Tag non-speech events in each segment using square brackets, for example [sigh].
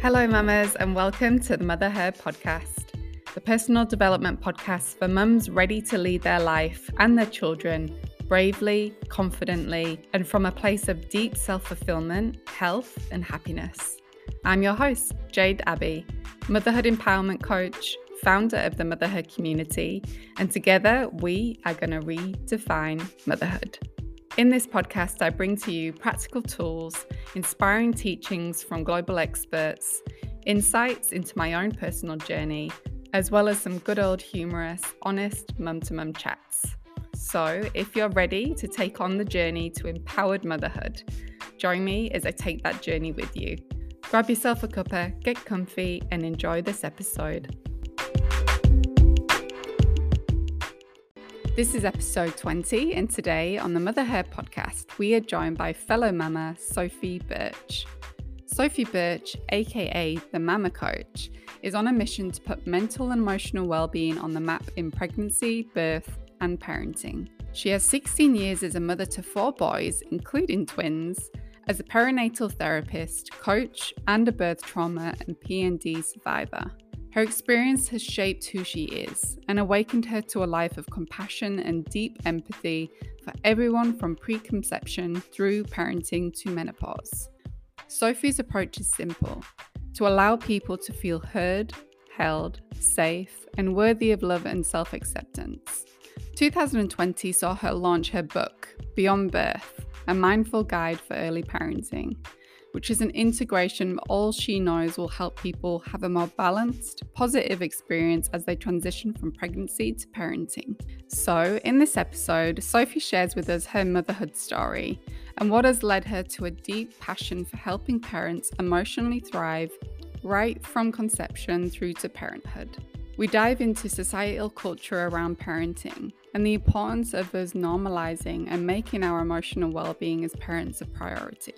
Hello, mamas, and welcome to the Mother Her podcast, the personal development podcast for mums ready to lead their life and their children bravely, confidently, and from a place of deep self fulfillment, health, and happiness. I'm your host, Jade Abbey, motherhood empowerment coach, founder of the Motherhood community, and together we are going to redefine motherhood. In this podcast, I bring to you practical tools, inspiring teachings from global experts, insights into my own personal journey, as well as some good old humorous, honest mum to mum chats. So, if you're ready to take on the journey to empowered motherhood, join me as I take that journey with you. Grab yourself a cuppa, get comfy, and enjoy this episode. This is episode 20, and today on the Mother Her podcast, we are joined by fellow mama Sophie Birch. Sophie Birch, aka the Mama Coach, is on a mission to put mental and emotional well-being on the map in pregnancy, birth, and parenting. She has 16 years as a mother to four boys, including twins, as a perinatal therapist, coach, and a birth trauma and PND survivor. Her experience has shaped who she is and awakened her to a life of compassion and deep empathy for everyone from preconception through parenting to menopause. Sophie's approach is simple to allow people to feel heard, held, safe, and worthy of love and self acceptance. 2020 saw her launch her book, Beyond Birth A Mindful Guide for Early Parenting which is an integration of all she knows will help people have a more balanced, positive experience as they transition from pregnancy to parenting. So, in this episode, Sophie shares with us her motherhood story and what has led her to a deep passion for helping parents emotionally thrive right from conception through to parenthood. We dive into societal culture around parenting and the importance of us normalizing and making our emotional well-being as parents a priority.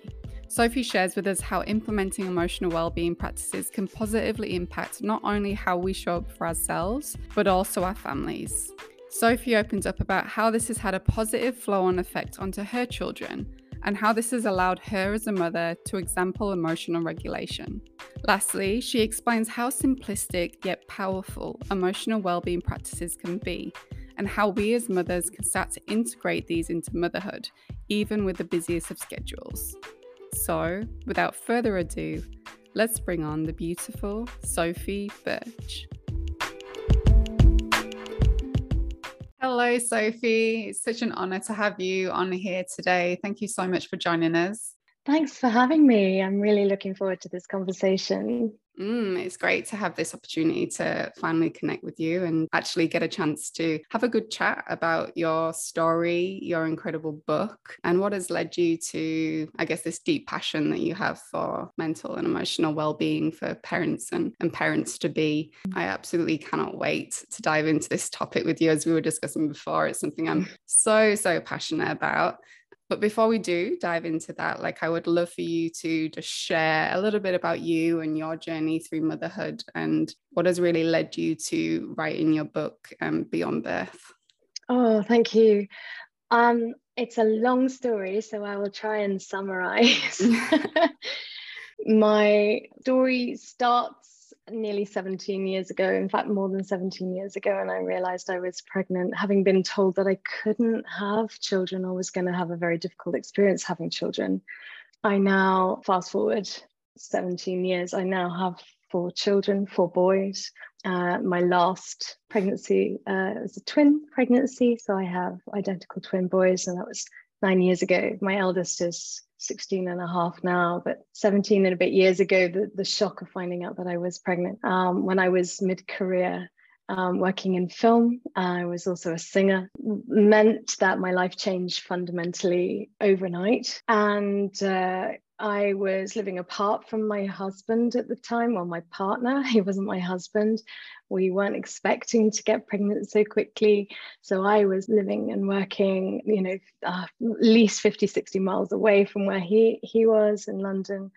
Sophie shares with us how implementing emotional well-being practices can positively impact not only how we show up for ourselves, but also our families. Sophie opens up about how this has had a positive flow-on effect onto her children and how this has allowed her as a mother to example emotional regulation. Lastly, she explains how simplistic yet powerful emotional well-being practices can be and how we as mothers can start to integrate these into motherhood, even with the busiest of schedules. So, without further ado, let's bring on the beautiful Sophie Birch. Hello, Sophie. It's such an honor to have you on here today. Thank you so much for joining us. Thanks for having me. I'm really looking forward to this conversation. Mm, it's great to have this opportunity to finally connect with you and actually get a chance to have a good chat about your story, your incredible book, and what has led you to, I guess, this deep passion that you have for mental and emotional well-being for parents and, and parents to be. I absolutely cannot wait to dive into this topic with you as we were discussing before. It's something I'm so, so passionate about. But before we do dive into that, like I would love for you to just share a little bit about you and your journey through motherhood and what has really led you to writing your book um, Beyond Birth. Oh, thank you. Um, it's a long story, so I will try and summarize. [laughs] [laughs] My story starts nearly 17 years ago, in fact, more than 17 years ago, and I realized I was pregnant, having been told that I couldn't have children or was going to have a very difficult experience having children. I now, fast forward 17 years, I now have four children, four boys. Uh, my last pregnancy uh, was a twin pregnancy, so I have identical twin boys, and that was nine years ago. My eldest is 16 and a half now, but 17 and a bit years ago, the, the shock of finding out that I was pregnant. Um, when I was mid career, um, working in film, I was also a singer, meant that my life changed fundamentally overnight. And uh, I was living apart from my husband at the time, or my partner. [laughs] He wasn't my husband. We weren't expecting to get pregnant so quickly. So I was living and working, you know, uh, at least 50, 60 miles away from where he, he was in London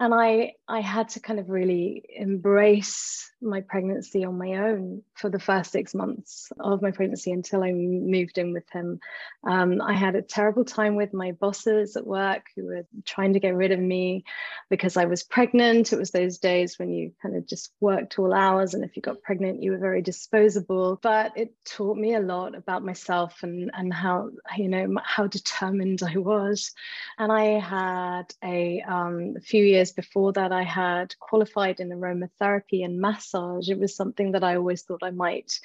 and I I had to kind of really embrace my pregnancy on my own for the first six months of my pregnancy until I moved in with him. Um, I had a terrible time with my bosses at work who were trying to get rid of me because I was pregnant. It was those days when you kind of just worked all hours. And if you got pregnant, you were very disposable. But it taught me a lot about myself and, and how, you know, how determined I was. And I had a, um, a few years before that, I had qualified in aromatherapy and massage. It was something that I always thought I might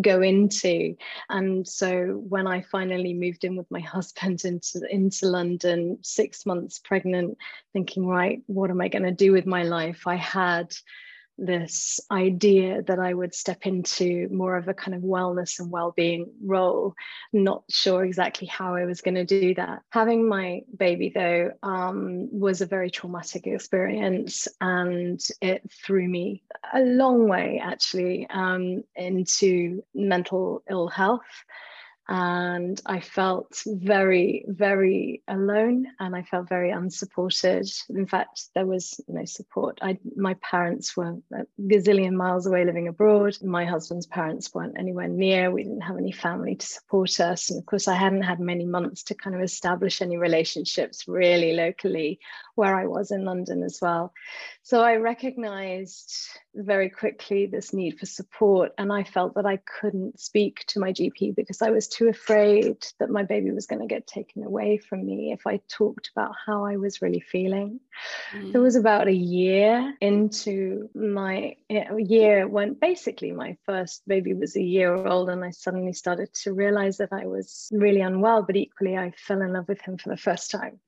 go into. And so when I finally moved in with my [laughs] husband into, into London, six months pregnant, thinking, right, what am I going to do with my life? I had this idea that I would step into more of a kind of wellness and well-being role. Not sure exactly how I was going to do that. Having my baby though um, was a very traumatic experience, and it threw me a long way actually um, into mental ill health and I felt very, very alone, and I felt very unsupported. In fact, there was no support. I, my parents were a gazillion miles away, living abroad. My husband's parents weren't anywhere near. We didn't have any family to support us, and of course, I hadn't had many months to kind of establish any relationships really locally where I was in London as well. So I recognized very quickly this need for support, and I felt that I couldn't speak to my GP because I was too afraid that my baby was going to get taken away from me if I talked about how I was really feeling. Mm. It was about a year into my year when basically my first baby was a year old, and I suddenly started to realize that I was really unwell, but equally I fell in love with him for the first time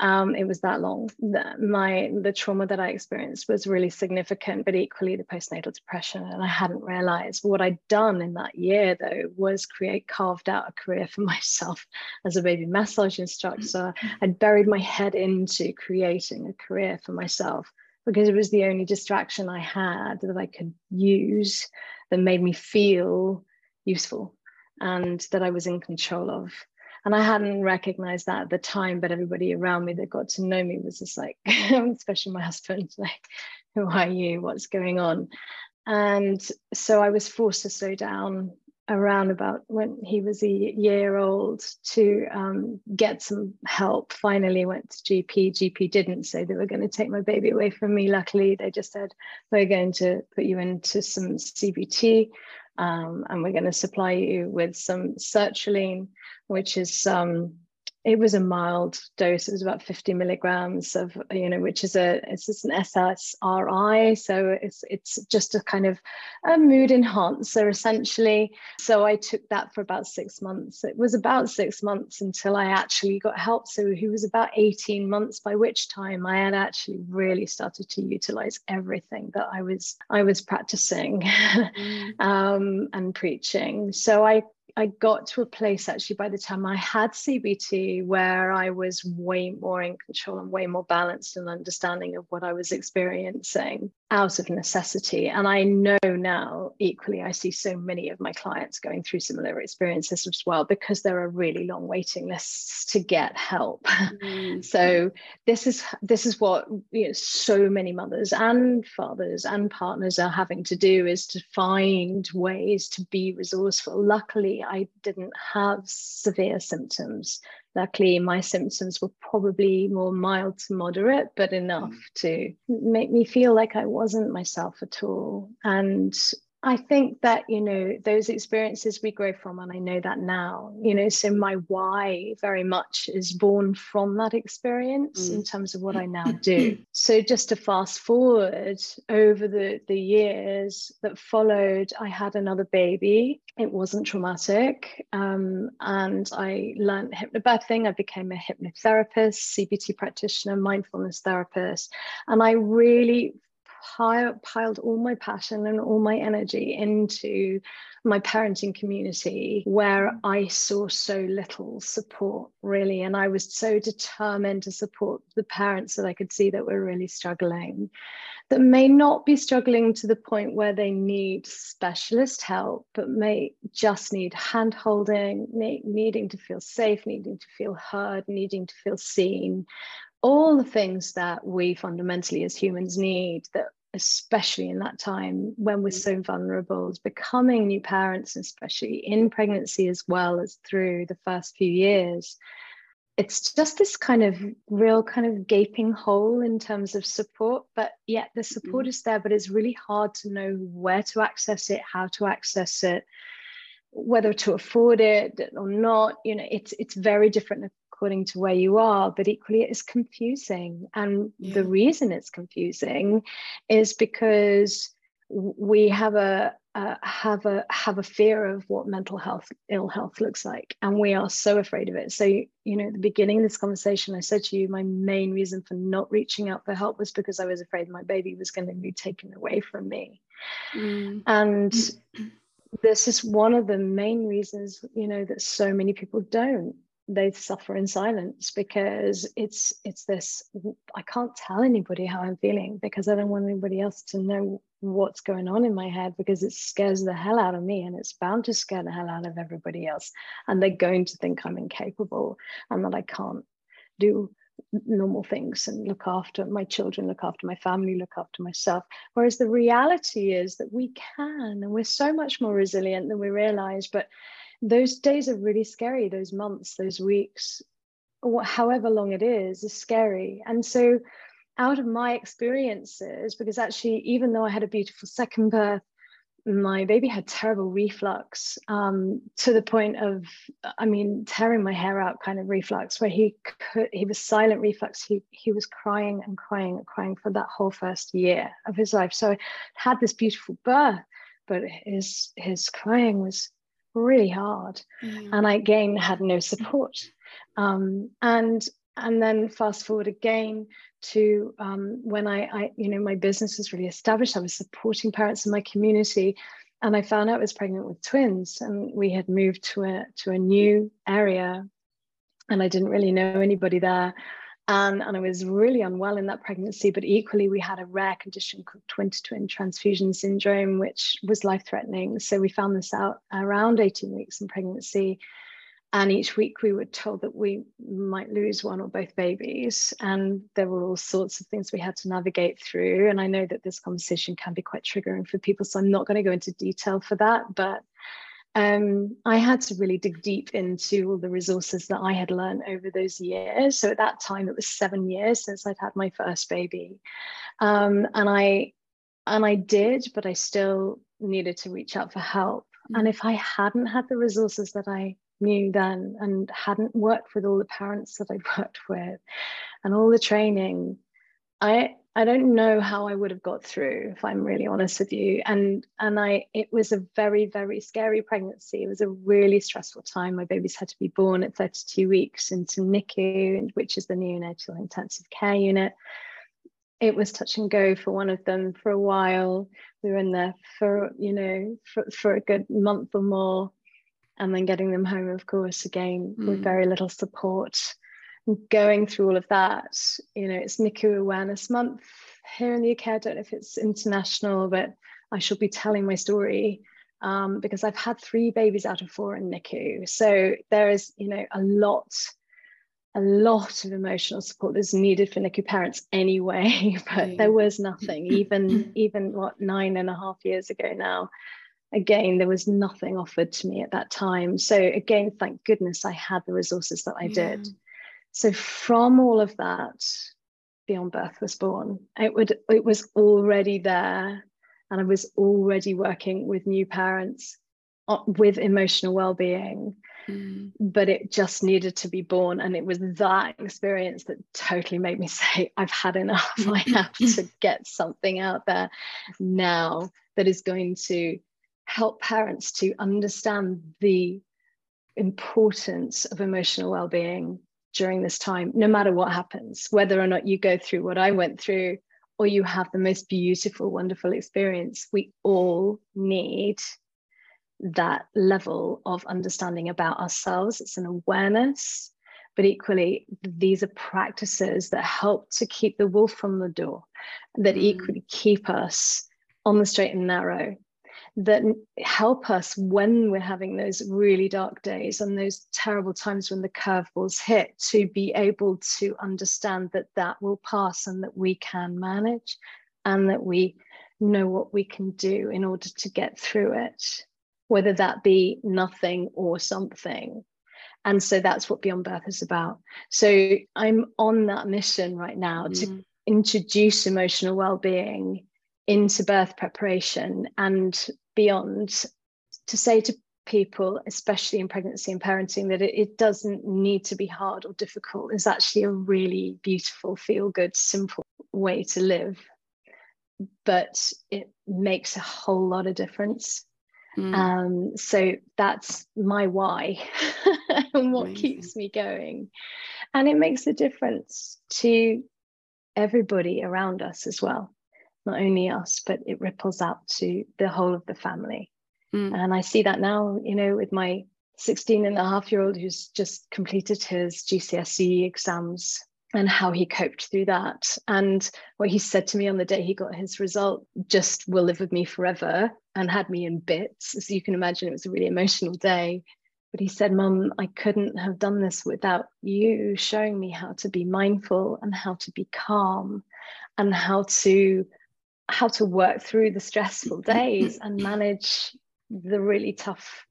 um, it was that long. The, my the trauma that I experienced was really significant, but equally the postnatal depression, and I hadn't realized what I'd done in that year though was create carved out a career for [laughs] myself as a baby massage instructor. Mm-hmm. I'd buried my head into creating a career for myself because it was the only distraction I had that I could use that made me feel useful and that I was in control of and I hadn't recognized that at the time, but everybody around me that got to know me was just like, [laughs] especially my husband, [laughs] like, who are you? What's going on? And so I was forced to slow down around about when he was a year old to um, get some help. Finally went to GP. GP didn't say they were going to take my baby away from me. Luckily, they just said, we're going to put you into some CBT um, and we're going to supply you with some sertraline, which is um, it was a mild dose. It was about 50 milligrams of, you know, which is a it's just an SSRI. So it's it's just a kind of a mood enhancer essentially. So I took that for about six months. It was about six months until I actually got help. So he was about 18 months, by which time I had actually really started to utilize everything that I was I was practicing [laughs] mm. um, and preaching. So I I got to a place actually by the time I had CBT where I was way more in control and way more balanced and understanding of what I was experiencing out of necessity. And I know now, equally, I see so many of my clients going through similar experiences as well because there are really long waiting lists to get help. Mm-hmm. [laughs] so this is this is what you know, so many mothers and fathers and partners are having to do is to find ways to be resourceful. Luckily, I didn't have severe symptoms Luckily, my symptoms were probably more mild to moderate, but enough mm. to make me feel like I wasn't myself at all. And I think that, you know, those experiences we grow from, and I know that now, you know, so my why very much is born from that experience mm. in terms of what I now [clears throat] do. so just to fast forward over the, the years that followed, I had another baby. It wasn't traumatic. Um, and I learned hypnobirthing. I became a hypnotherapist, CBT practitioner, mindfulness therapist. And I really piled, piled all my passion and all my energy into my parenting community where I saw so little support, really. And I was so determined to support the parents that I could see that were really struggling, that may not be struggling to the point where they need specialist help, but may just need hand holding, needing to feel safe, needing to feel heard, needing to feel seen all the things that we fundamentally as humans need that especially in that time when we're mm. so vulnerable becoming new parents especially in pregnancy as well as through the first few years it's just this kind of real kind of gaping hole in terms of support but yet the support mm-hmm. is there but it's really hard to know where to access it how to access it whether to afford it or not you know it's it's very different according to where you are but equally it is confusing. And yeah. the reason it's confusing is because we have a uh, have a have a fear of what mental health ill health looks like and we are so afraid of it. So you know at the beginning of this conversation i said to you my main reason for not reaching out for help was because i was afraid my baby was going to be taken away from me. Mm. and this is one of the main reasons you know that so many people don't they suffer in silence because it's it's this i can't tell anybody how i'm feeling because i don't want anybody else to know what's going on in my head because it scares the hell out of me and it's bound to scare the hell out of everybody else. And they're going to think i'm incapable and that i can't do normal things and look after my children look after my family look after myself. Whereas the reality is that we can and we're so much more resilient than we realize but those days are really scary those months those weeks however long it is is scary. And so out of my experiences because actually even though i had a beautiful second birth my baby had terrible reflux um, to the point of i mean tearing my hair out kind of reflux where he could he was silent reflux. He he was crying and crying and crying for that whole first year of his life. So i had this beautiful birth but his his crying was really hard. Mm. and i again had no support. Um, and and then fast forward again to um, when I, I you know my business was really established i was supporting parents in my community and i found out i was pregnant with twins and we had moved to a to a new area and i didn't really know anybody there and, and I was really unwell in that pregnancy, but equally, we had a rare condition called twin to twin transfusion syndrome, which was life threatening. So we found this out around 18 weeks in pregnancy. And each week we were told that we might lose one or both babies. And there were all sorts of things we had to navigate through. And I know that this conversation can be quite triggering for people. So I'm not going to go into detail for that. But um, I had to really dig deep into all the resources that I had learned over those years. So at that time, it was seven years since I'd had my first baby, um, and I and I did, but I still needed to reach out for help. Mm-hmm. And if I hadn't had the resources that I knew then, and hadn't worked with all the parents that I'd [laughs] worked with, and all the training, I I don't know how I would have got through if I'm really honest with you. And and I it was a very, very scary pregnancy. It was a really stressful time. My babies had to be born at 32 weeks into NICU, which is the neonatal intensive care unit. It was touch and go for one of them for a while. We were in there for, you know, for, for a good month or more. And then getting them home, of course, again, mm. with hmm. very little support going through all of that, you know, it's NICU Awareness Month here in the UK. I don't know if it's international, but I shall be telling my story um, because I've had three babies out of four in NICU. So there is, you know, a lot, a lot of emotional support that's needed for NICU parents anyway. [laughs] But there was nothing, even even what nine and a half years ago now. Again, there was nothing offered to me at that time. So again, thank goodness I had the resources that I yeah. did. So from all of that, Beyond Birth was born. It would it was already there, and I was already working with new parents uh, with emotional well-being. Mm. But it just needed to be born. And it was that experience that totally made me [laughs] say, I've had enough. I have [laughs] to get something out there now that is going to help parents to understand the importance of emotional well-being during this time, no matter what happens, whether or not you go through what I went through or you have the most beautiful, wonderful experience, we all need that level of understanding about ourselves. It's an awareness, but equally, these are practices that help to keep the wolf from the door, that mm. equally keep us on the straight and narrow that help us when we're having those really dark days and those terrible times when the curveballs hit to be able to understand that that will pass and that we can manage and that we know what we can do in order to get through it, whether that be nothing or something. And so that's what Beyond Birth is about. So I'm on that mission right now mm. to introduce emotional well-being into birth preparation and beyond to say to people, especially in pregnancy and parenting, that it, it doesn't need to be hard or difficult. It's actually a really beautiful, feel good, simple way to live. But it makes a whole lot of difference. Mm. Um, so that's my why [laughs] and what Amazing. keeps me going. And it makes a difference to everybody around us as well, not only us, but it ripples out to the whole of the family. Mm. And I see that now, you know, with my 16 and a half year old who's just completed his GCSE exams and how he coped through that. And what he said to me on the day he got his result just will live with me forever and had me in bits. So you can imagine it was a really emotional day. But he said, Mum, I couldn't have done this without you showing me how to be mindful and how to be calm and how to how to work through the stressful [laughs] days and manage the really tough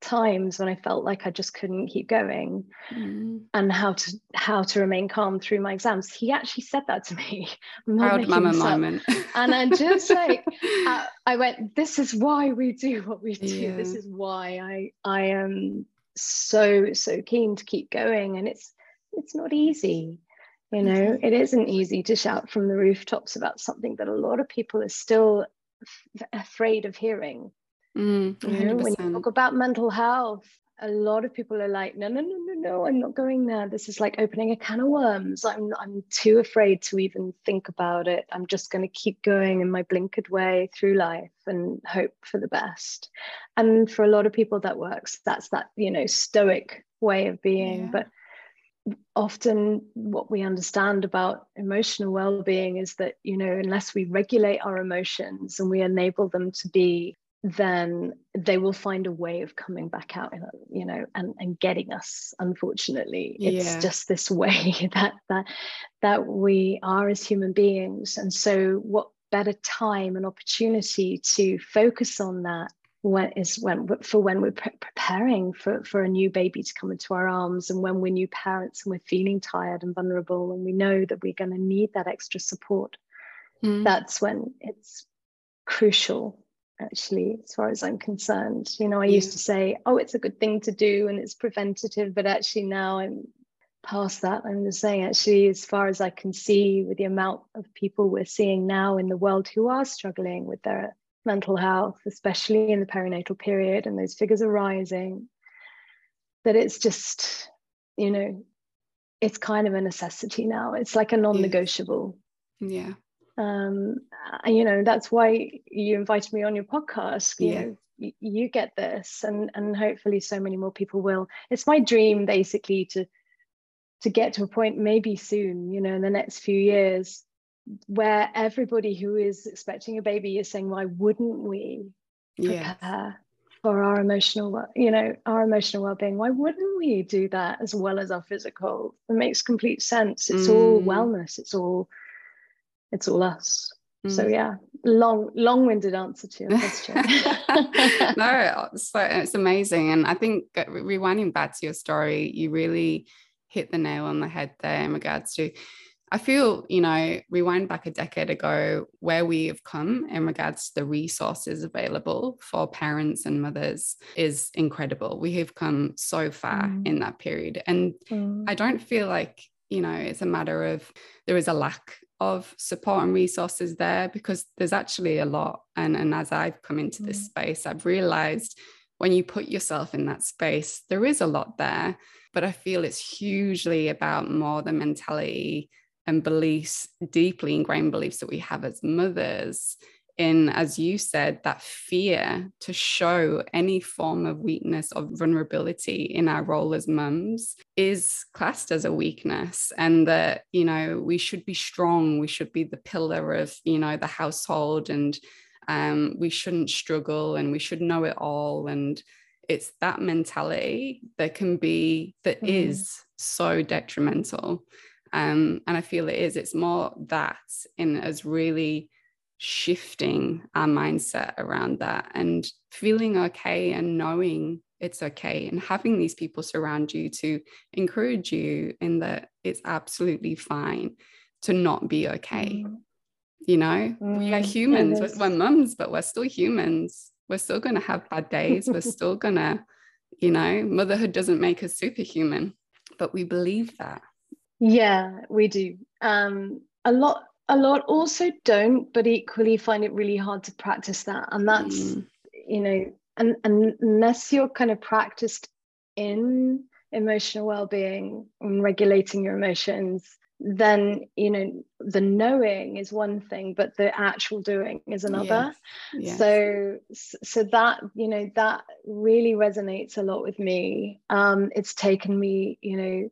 times when I felt like I just couldn't keep going mm. and how to how to remain calm through my exams. He actually said that to me. [laughs] Proud mama moment. and I just like I, [laughs] I, went, this is why we do what we do. Yeah. This is why I I am so so keen to keep going. And it's it's not easy. You know, mm-hmm. it isn't easy to shout from the rooftops about something that a lot of people are still f- afraid of hearing Mm, you know, when you talk about mental health, a lot of people are like, no, no, no, no, no, I'm not going there. This is like opening a can of worms. I'm I'm too afraid to even think about it. I'm just going to keep going in my blinkered way through life and hope for the best. And for a lot of people that works. That's that, you know, stoic way of being. Yeah. But often what we understand about emotional well-being is that you know unless we regulate our emotions and we enable them to be then they will find a way of coming back out you know and, and getting us unfortunately it's yeah. just this way [laughs] that that that we are as human beings and so what better time and opportunity to focus on that when is when for when we're pre- preparing for for a new baby to come into our arms and when we're new parents and we're feeling tired and vulnerable and we know that we're going to need that extra support mm. that's when it's crucial actually as far as i'm concerned you know i yeah. used to say oh it's a good thing to do and it's preventative but actually now i'm past that i'm just saying actually as far as i can see with the amount of people we're seeing now in the world who are struggling with their mental health especially in the perinatal period and those figures are rising that it's just you know it's kind of a necessity now. It's like a non-negotiable. Yeah. Um, and, you know that's why you invited me on your podcast you yeah. know you, you get this and and hopefully so many more people will. It's my dream basically to to get to a point maybe soon you know in the next few years where everybody who is expecting a baby is saying why wouldn't we prepare yeah. for our emotional you know our emotional well-being why wouldn't we do that as well as our physical it makes complete sense it's mm. all wellness it's all it's all us. Mm. So yeah, long, long-winded answer to your question. [laughs] no, so it's amazing, and I think rewinding back to your story, you really hit the nail on the head there in regards to. I feel, you know, rewind back a decade ago, where we have come in regards to the resources available for parents and mothers is incredible. We have come so far mm. in that period. And mm. I don't feel like, you know, it's a matter of there is a lack of support and resources there because there's actually a lot. And, and as I've come into this mm. space, I've realized when you put yourself in that space, there is a lot there. But I feel it's hugely about more the mentality and beliefs, deeply ingrained beliefs that we have as mothers in, as you said, that fear to show any form of weakness or vulnerability in our role as mums is classed as a weakness. And that, you know, we should be strong, we should be the pillar of, you know, the household, and um, we shouldn't struggle and we should know it all. And it's that mentality that can be, that mm. is so detrimental. Um, and I feel it is, it's more that in us really shifting our mindset around that and feeling okay and knowing it's okay and having these people surround you to encourage you in that it's absolutely fine to not be okay mm. you know? Mm. we are mm, humans. we're, we're mums but we're still humans. We're still going to have bad days. We're [laughs] still going to you know motherhood doesn't make us superhuman but we believe that yeah we do um a lot a lot also don't but equally find it really hard to practice that and that's mm. you know and, and unless you're kind of practiced in emotional well-being and regulating your emotions then you know the knowing is one thing but the actual doing is another yes. Yes. so so that you know that really resonates a lot with me um it's taken me you know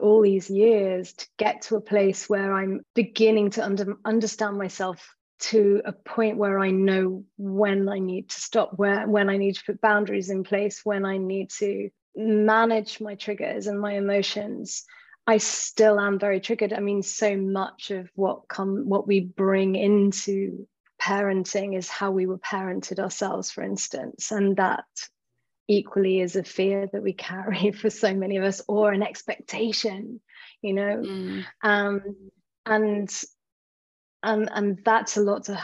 all these years to get to a place where i'm beginning to under, understand myself to a point where I know when I need to stop, where when I need to put boundaries in place, when I need to manage my triggers and my emotions. I still am very triggered. I mean, so much of what come what we bring into parenting is how we were parented ourselves, for instance, and that equally is a fear that we carry [laughs] for so many of us, or an expectation, you know. Mm. Um, and and and that's a lot to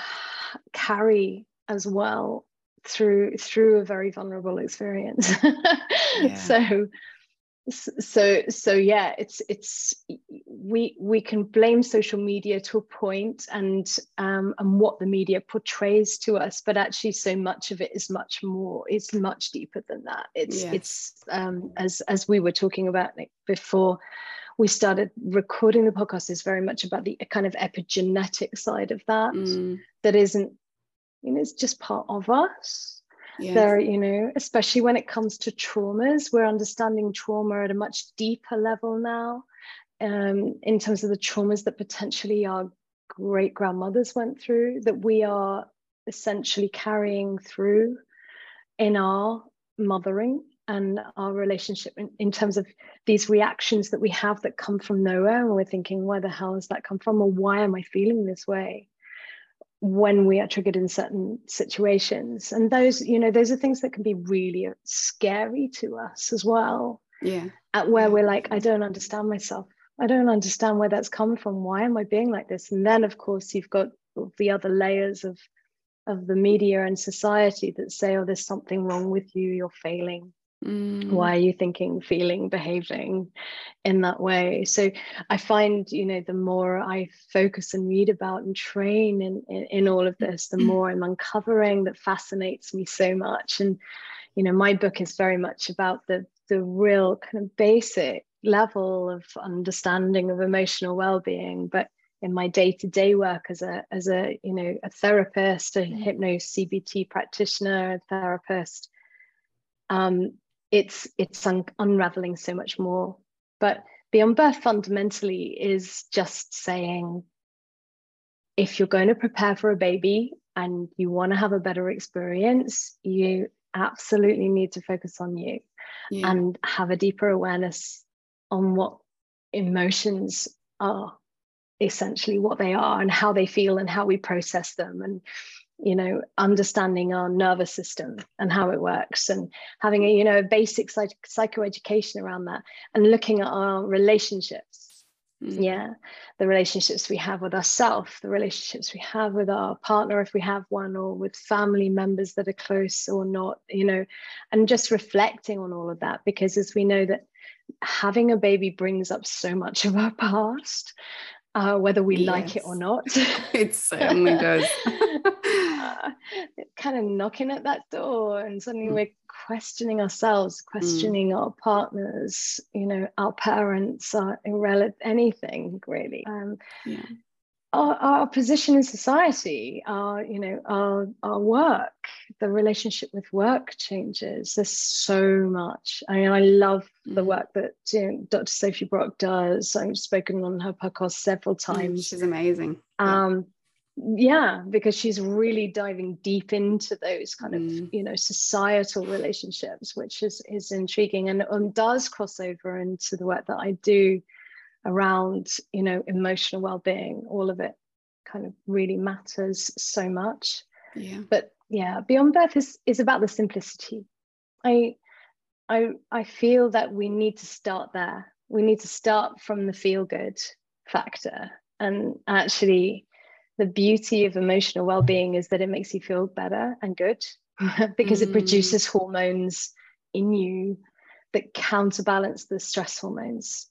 carry as well through through a very vulnerable experience [laughs] yeah. so so so yeah it's it's we we can blame social media to a point and um and what the media portrays to us but actually so much of it is much more it's much deeper than that. It's it's um as as we were talking about before we started recording the podcast is very much about the kind of epigenetic side of that mm. that isn't you know it's just part of us yes. there you know especially when it comes to traumas we're understanding trauma at a much deeper level now um, in terms of the traumas that potentially our great grandmothers went through that we are essentially carrying through in our mothering and our relationship in, in, terms of these reactions that we have that come from nowhere. And we're thinking where the hell has that come from? Or why am i feeling this way when we are triggered in certain situations. And those you know those are things that can be really scary to us as well. Yeah. At where we're like i don't understand myself. I don't understand where that's come from. Why am i being like this? And then of course you've got the other layers of of the media and society that say oh there's something wrong with you. You're failing Mm. Why are you thinking, feeling, behaving in that way? So I find, you know, the more I focus and read about and train in, in, in all of this, the mm. more I'm uncovering that fascinates me so much. And, you know, my book is very much about the the real kind of basic level of understanding of emotional well-being, but in my day-to-day work as a as a you know a therapist, a mm. hypno CBT practitioner, a therapist, um, it's it's un- unraveling so much more but beyond birth fundamentally is just saying if you're going to prepare for a baby and you want to have a better experience you absolutely need to focus on you yeah. and have a deeper awareness on what emotions are essentially what they are and how they feel and how we process them and you know understanding our nervous system and how it works and having a you know a basic psych- psychoeducation around that and looking at our relationships mm. yeah the relationships we have with ourselves the relationships we have with our partner if we have one or with family members that are close or not you know and just reflecting on all of that because as we know that having a baby brings up so much of our past uh, whether we yes. like it or not. [laughs] it certainly [laughs] does. [laughs] [laughs] kind of knocking at that door, and suddenly mm. we're questioning ourselves, mm. questioning mm. our partners, you know, our parents, our irrelevant anything really. Um, yeah our, our position in society, our, you know, our, our work, the relationship with work changes. There's so much. I mean, I love the mm. work that you know, Dr. Sophie Brock does. I've spoken on her podcast several mm, times. She's amazing. Um, yeah, because she's really diving deep into those kind of, mm. you know, societal relationships, which is is intriguing and, and does cross over into the work that I do around you know emotional well-being all of it kind of really matters so much yeah but yeah beyond birth is is about the simplicity i I, I feel that we need to start there. We need to start from the feel good factor. And actually, the beauty of emotional well being is that it makes you feel better and good [laughs] because mm. it produces hormones in you that counterbalance the stress hormones.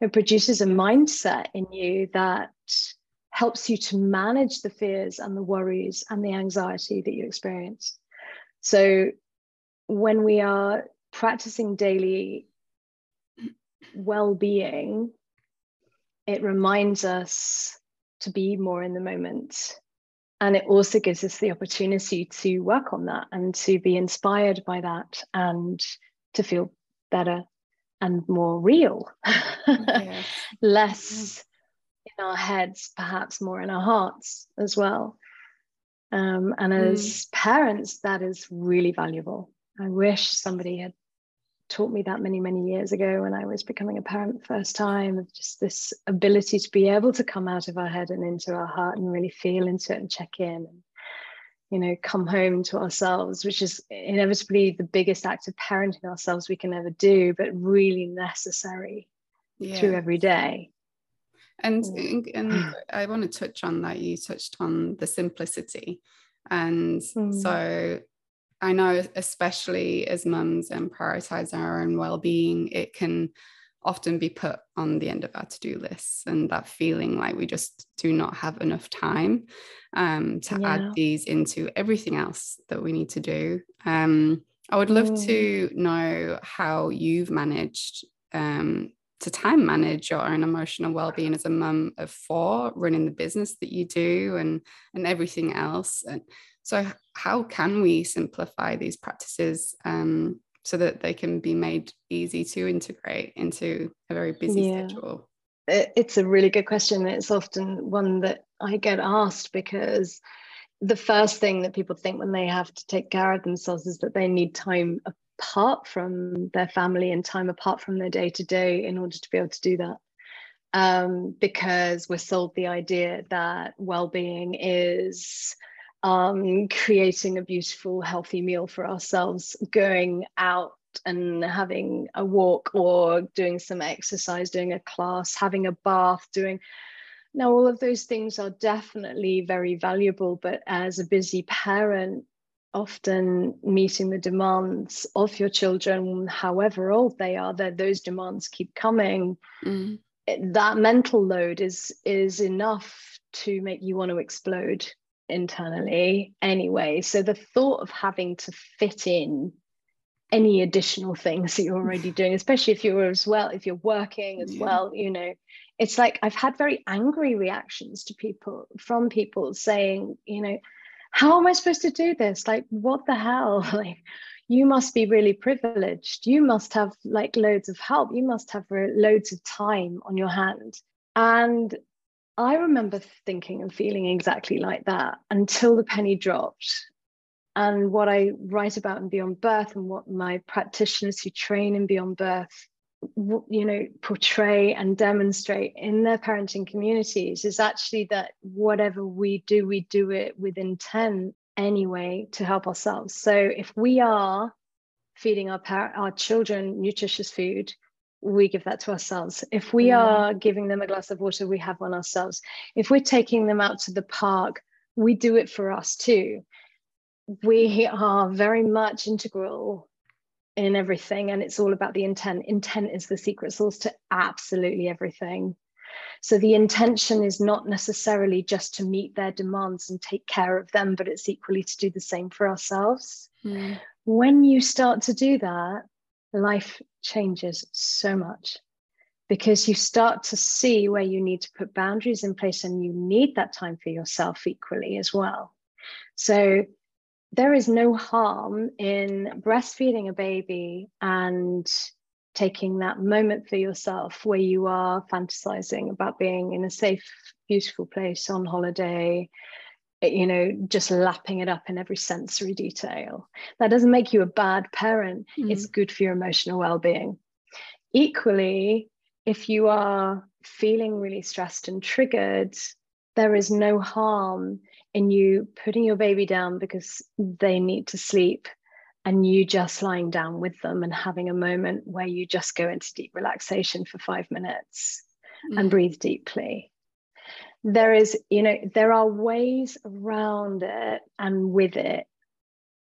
It produces a mindset in you that helps you to manage the fears and the worries and the anxiety that you experience. So, when we are practicing daily well being, it reminds us to be more in the moment. And it also gives us the opportunity to work on that and to be inspired by that and to feel better and more real, yes. [laughs] less in our heads, perhaps more in our hearts as well. Um, and as mm. parents, that is really valuable. I wish somebody had taught me that many, many years ago when I was becoming a parent first time of just this ability to be able to come out of our head and into our heart and really feel into it and check in and, you know, come home to ourselves, which is inevitably the biggest act of parenting ourselves we can ever do, but really necessary yeah. through every day. And, and [clears throat] I want to touch on that. You touched on the simplicity. And mm. so I know, especially as mums and prioritize our own well being, it can often be put on the end of our to do lists and that feeling like we just do not have enough time um, to yeah. add these into everything else that we need to do. Um, I would love mm. to know how you've managed um, to time manage your own emotional well-being as a mum of four running the business that you do and and everything else and so how can we simplify these practices um, so that they can be made easy to integrate into a very busy yeah. schedule it's a really good question it's often one that i get asked because the first thing that people think when they have to take care of themselves is that they need time apart from their family and time apart from their day to day in order to be able to do that. Um, because we're sold the idea that well being is um, creating a beautiful, healthy meal for ourselves, going out and having a walk or doing some exercise, doing a class, having a bath, doing. Now, all of those things are definitely very valuable, but as a busy parent, often meeting the demands of your children, however old they are, that those demands keep coming. Mm. That mental load is is enough to make you want to explode internally anyway. So the thought of having to fit in any additional things that you're already doing, especially if you're as well, if you're working as yeah. well, you know, it's like I've had very angry reactions to people from people saying, you know, how am I supposed to do this? Like, what the hell? [laughs] Like, you must be really privileged. You must have like loads of help. You must have loads of time on your hand. And I remember thinking and feeling exactly like that until the penny dropped. And what I write about in Beyond Birth and what my practitioners who train in Beyond Birth you know portray and demonstrate in their parenting communities is actually that whatever we do we do it with intent anyway to help ourselves so if we are feeding our par- our children nutritious food we give that to ourselves. If we are giving them a glass of water we have one ourselves. If we're taking them out to the park we do it for us too. We are very much integral in everything and it's all about the intent. Intent is the secret sauce to absolutely everything. So the intention is not necessarily just to meet their demands and take care of them but it's equally to do the same for ourselves. Mm. when you start to do that life changes so much because you start to see where you need to put boundaries in place and you need that time for yourself equally as well. So there is no harm in breastfeeding a baby and taking that moment for yourself where you are fantasizing about being in a safe, beautiful place on holiday, you know, just lapping it up in every sensory detail. That doesn't make you a bad parent, mm. it's good for your emotional well being. Equally, if you are feeling really stressed and triggered, there is no harm in you putting your baby down because they need to sleep and you just lying down with them and having a moment where you just go into deep relaxation for five minutes mm. and breathe deeply there is you know there are ways around it and with it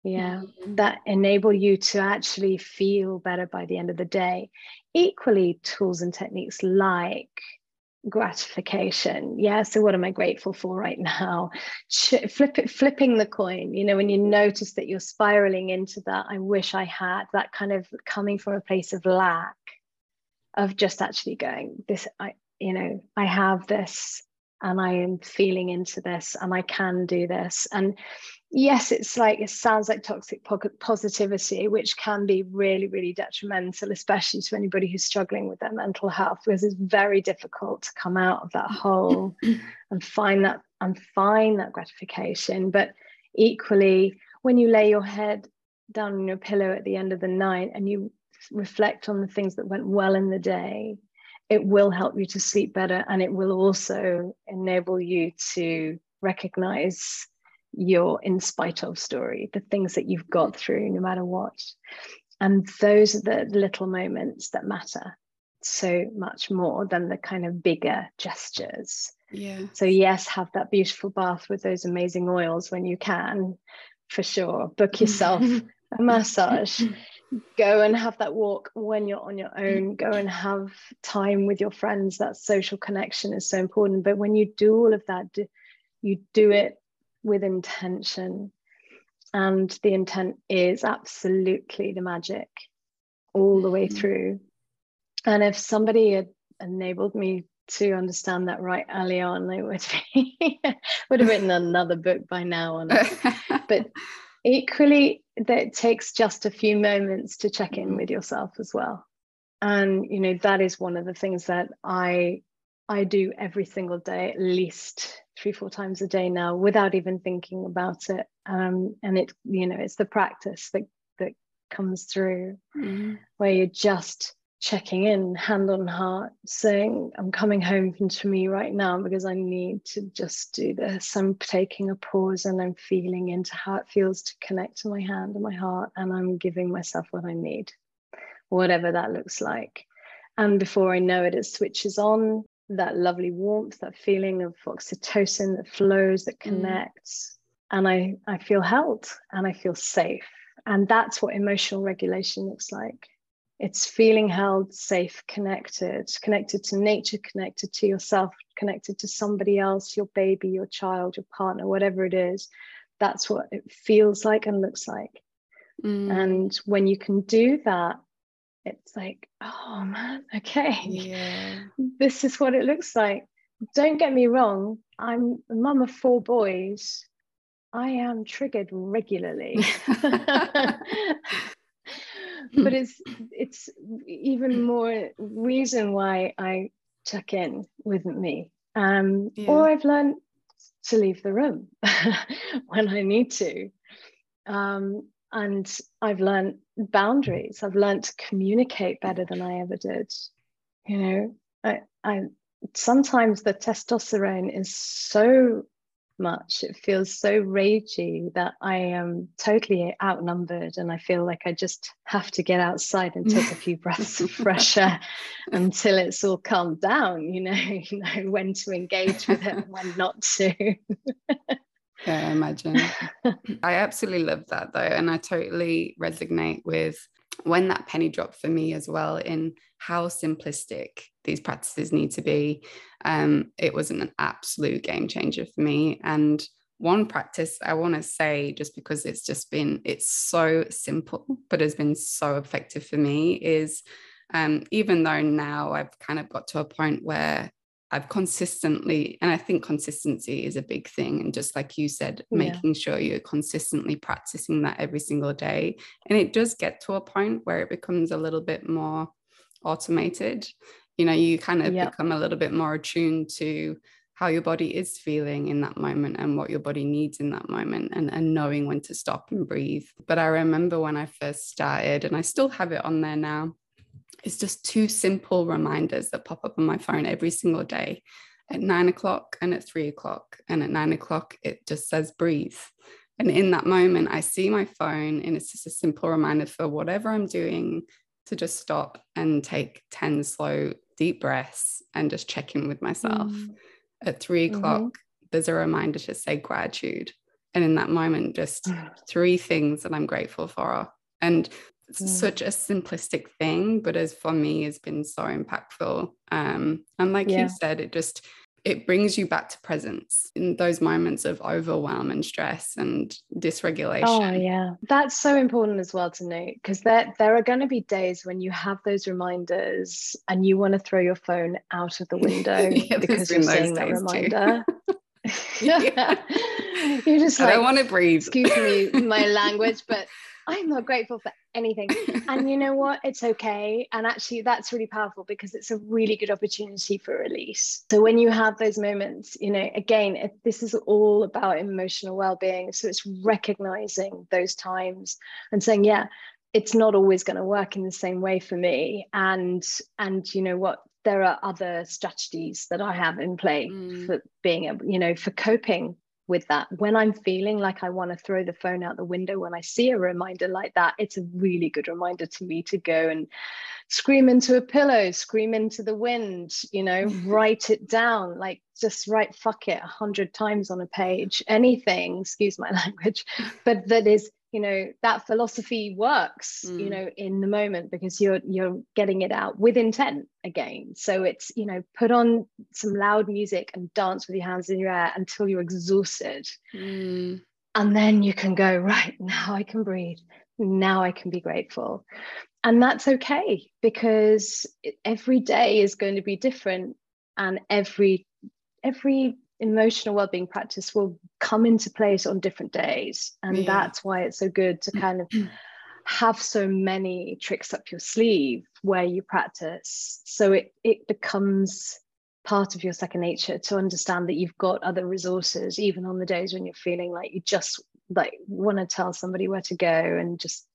yeah mm-hmm. that enable you to actually feel better by the end of the day equally tools and techniques like gratification yeah so what am i grateful for right now [laughs] flip it flipping the coin you know when you notice that you're spiraling into that i wish i had that kind of coming from a place of lack of just actually going this i you know i have this and I am feeling into this and I can do this. And yes, it's like it sounds like toxic positivity, which can be really, really detrimental, especially to anybody who's struggling with their mental health, because it's very difficult to come out of that hole [clears throat] and find that and find that gratification. But equally, when you lay your head down on your pillow at the end of the night and you reflect on the things that went well in the day it will help you to sleep better and it will also enable you to recognize your in spite of story, the things that you've got through no matter what. And those are the little moments that matter so much more than the kind of bigger gestures. Yeah. So, yes, have that beautiful bath with those amazing oils when you can, for sure. Book yourself [laughs] a massage go and have that walk when you're on your own. Go and have time with your friends. That social connection is so important. But when you do all of that you do it with intention. And the intent is absolutely the magic all the way mm-hmm. through. And if somebody had enabled me to understand that right early on they would be [laughs] would have written another book by now on it [laughs] but equally that it takes just a few moments to check in mm-hmm. with yourself as well and you know that is one of the things that i i do every single day at least three four times a day now without even thinking about it um, and it you know it's the practice that that comes through mm-hmm. where you're just checking in hand on heart saying i'm coming home to me right now because i need to just do this i'm taking a pause and i'm feeling into how it feels to connect to my hand and my heart and i'm giving myself what i need whatever that looks like and before i know it it switches on that lovely warmth that feeling of oxytocin that flows that mm. connects mm. and i i feel held and i feel safe and that's what emotional regulation looks like it's feeling held safe connected connected to nature connected to yourself connected to somebody else your baby your child your partner whatever it is. That's what it feels like and looks like. Mm. and when you can do that it's like oh man [laughs] okay. Yeah. this is what it looks like. Don't get me wrong i'm a mum of four boys i am triggered regularly [laughs] [laughs] but it's it's even more reason why I check in with me. Um, yeah. Or I've learned to leave the room [laughs] when I need to. Um, and I've learned boundaries. I've learned to communicate better than I ever did. You know, I, I sometimes the testosterone is so much. It feels so ragey that I am totally outnumbered and I feel like I just have to get outside and take a [laughs] few breaths of fresh air until it's all calmed down, you know, [laughs] you know, when to engage with it and when not to. [laughs] yeah, I imagine. I absolutely love that though. And I totally resonate with when that penny dropped for me as well in how simplistic these practices need to be um, it was an absolute game changer for me and one practice i want to say just because it's just been it's so simple but has been so effective for me is um, even though now i've kind of got to a point where I've consistently, and I think consistency is a big thing. And just like you said, yeah. making sure you're consistently practicing that every single day. And it does get to a point where it becomes a little bit more automated. You know, you kind of yeah. become a little bit more attuned to how your body is feeling in that moment and what your body needs in that moment and, and knowing when to stop and breathe. But I remember when I first started, and I still have it on there now it's just two simple reminders that pop up on my phone every single day at nine o'clock and at three o'clock. And at nine o'clock, it just says breathe. And in that moment, I see my phone, and it's just a simple reminder for whatever I'm doing to just stop and take 10 slow, deep breaths and just check in with myself. Mm. At 3 mm-hmm. o'clock, mm-hmm. there's a reminder to say gratitude. And in that moment, just [sighs] three things that I'm grateful for. And it's mm. such a simplistic thing, but as for me, has been so impactful. Um, and like yeah. you said, it just it brings you back to presence in those moments of overwhelm and stress and oh, dysregulation. Oh yeah, that's so important as well to note because there there are going to be days when you have those reminders and you want to throw your phone out of the window [laughs] yeah, because you're seeing that reminder. [laughs] [laughs] yeah. You're just like, I don't want to breathe. Excuse me, my language, but I'm not grateful for anything. [laughs] and you know what? It's okay. And actually, that's really powerful because it's a really good opportunity for release. So when you have those moments, you know, again, this is all about emotional well-being. So it's recognizing those times and saying, yeah, it's not always going to work in the same way for me. And and you know what? There are other strategies that I have in play mm. for being able, you know, for coping with that. When I'm feeling like I want to throw the phone out the window, when I see a reminder like that, it's a really good reminder to me to go and scream into a pillow, scream into the wind, you know, [laughs] write it down, like just write fuck it a hundred times on a page, anything, excuse my [laughs] language, but that is you know that philosophy works mm. you know in the moment because you're you're getting it out with intent again so it's you know put on some loud music and dance with your hands in your air until you're exhausted mm. and then you can go right now i can breathe now i can be grateful and that's okay because every day is going to be different and every every emotional well-being practice will come into place on different days and yeah. that's why it's so good to kind of [clears throat] have so many tricks up your sleeve where you practice so it it becomes part of your second nature to understand that you've got other resources even on the days when you're feeling like you just like want to tell somebody where to go and just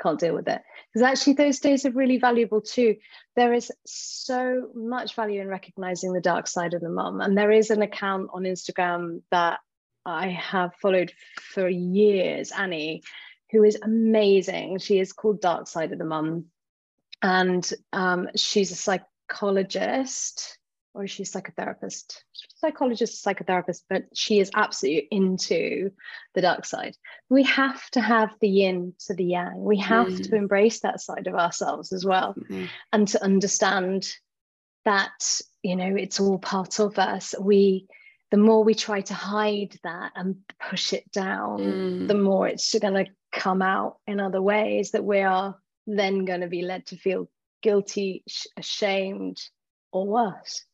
can't deal with it. Because actually those days are really valuable too. There is so much value in recognizing the dark side of the mum. And there is an account on instagram that i have followed for years annie who is amazing. She is called dark side of the mum. And um, she's a psychologist or is she a psychotherapist? Psychologist, psychotherapist, but she is absolutely into the dark side. We have to have the yin to the yang. We have mm. to embrace that side of ourselves as well mm-hmm. and to understand that, you know, it's all part of us. We the more we try to hide that and push it down, mm. the more it's going to come out in other ways that we are then going to be led to feel guilty, ashamed, or worse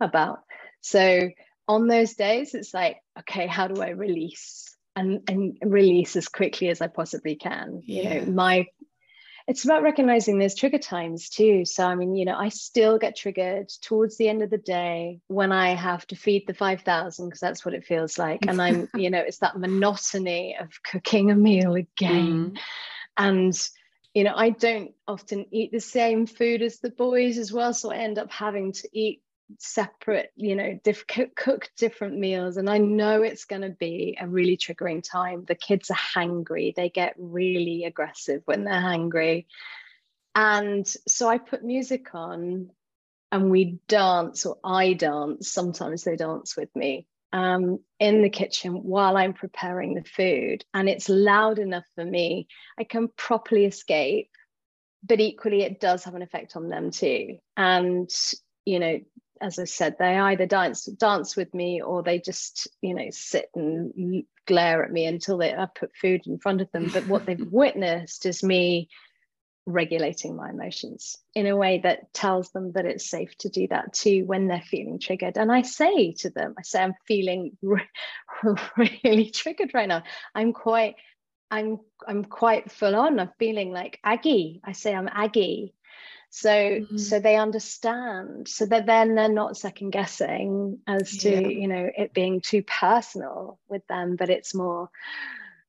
about. So on those days, it's like, okay, how do I release and, and release as quickly as I possibly can? Yeah. You know, my it's about recognizing there's trigger times too. So I mean, you know, I still get triggered towards the end of the day when I have to feed the 5,000 because that's what it feels like. And I'm, [laughs] you know, it's that monotony of cooking a meal again. Mm. And you know, I don't often eat the same food as the boys as well. So I end up having to eat separate you know diff- cook different meals and i know it's going to be a really triggering time. The kids are hangry. They get really aggressive when they're hangry. And so i put music on and we dance or i dance sometimes they dance with me um, in the kitchen while i'm preparing the food. And it's loud enough for me. I can properly escape but equally it does have an effect on them too. And you know as I said, they either dance dance with me or they just, you know, sit and glare at me until they I put food in front of them. But what they've [laughs] witnessed is me regulating my emotions in a way that tells them that it's safe to do that too when they're feeling triggered. And I say to them, I say, I'm feeling re- [laughs] really triggered right now. I'm quite, I'm, I'm quite full on. I'm feeling like Aggie. I say I'm Aggie so mm-hmm. so they understand so that then they're not second guessing as to yeah. you know it being too personal with them but it's more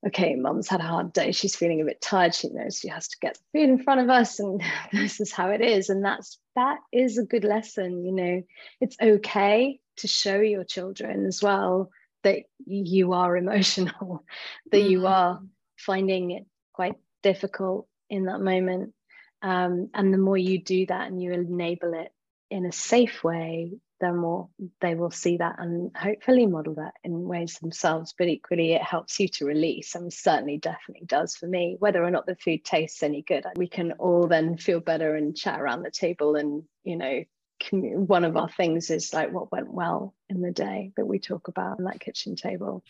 okay mum's had a hard day she's feeling a bit tired she knows she has to get the food in front of us and [laughs] this is how it is and that's that is a good lesson you know it's okay to show your children as well that you are emotional, [laughs] that mm-hmm. you are finding it quite difficult in that moment. Um, and the more you do that and you enable it in a safe way, the more they will see that and hopefully model that in ways themselves. But equally, it helps you to release, and certainly, definitely does for me. Whether or not the food tastes any good, we can all then feel better and chat around the table. And you know, one of our things is like what went well in the day that we talk about on that kitchen table.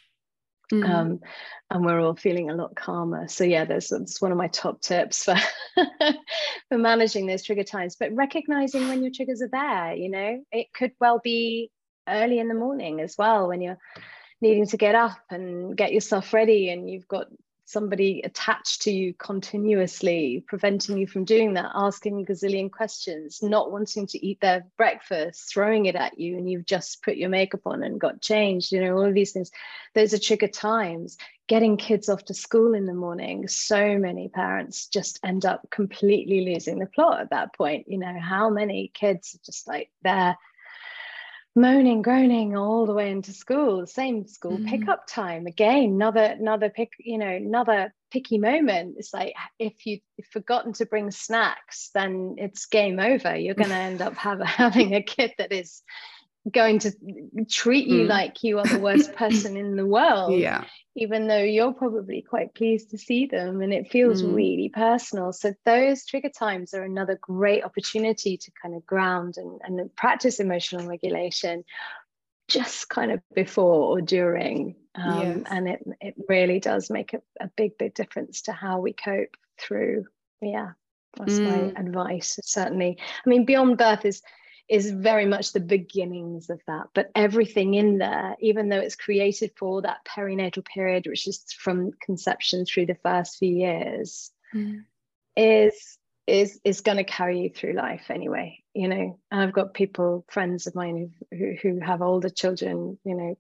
Mm. Um, and we're all feeling a lot calmer. So yeah, that's, that's one of my top tips for [laughs] for managing those trigger times. But recognizing when your triggers are there, you know, it could well be early in the morning as well when you're needing to get up and get yourself ready and you've got somebody attached to you continuously, preventing you from doing that, asking a gazillion questions, not wanting to eat their breakfast, throwing it at you, and you've just put your makeup on and got changed, you know, all of these things. Those are trigger times. Getting kids off to school in the morning, so many parents just end up completely losing the plot at that point. You know, how many kids are just like there moaning, groaning all the way into school. Same school mm. pickup time again. Another another pick, you know, another picky moment. It's like if you have forgotten to bring snacks, then it's game over. You're going to end up have, [laughs] having a kid that is going to treat you mm. like you are the worst [laughs] person in the world. Yeah. Even though you're probably quite pleased to see them and it feels mm. really personal. So those trigger times are another great opportunity to kind of ground and, and practice emotional regulation just kind of before or during. Um, yes. And it, it really does make a, a, big, big difference to how we cope through. Yeah, that's mm. my advice, certainly. I mean, beyond birth is is very much the beginnings of that. But everything in there, even though it's created for that perinatal period, which is from conception through the first few years, mm. is is is going to carry you through life anyway. You know, and I've got people, friends of mine who who have older children. You know,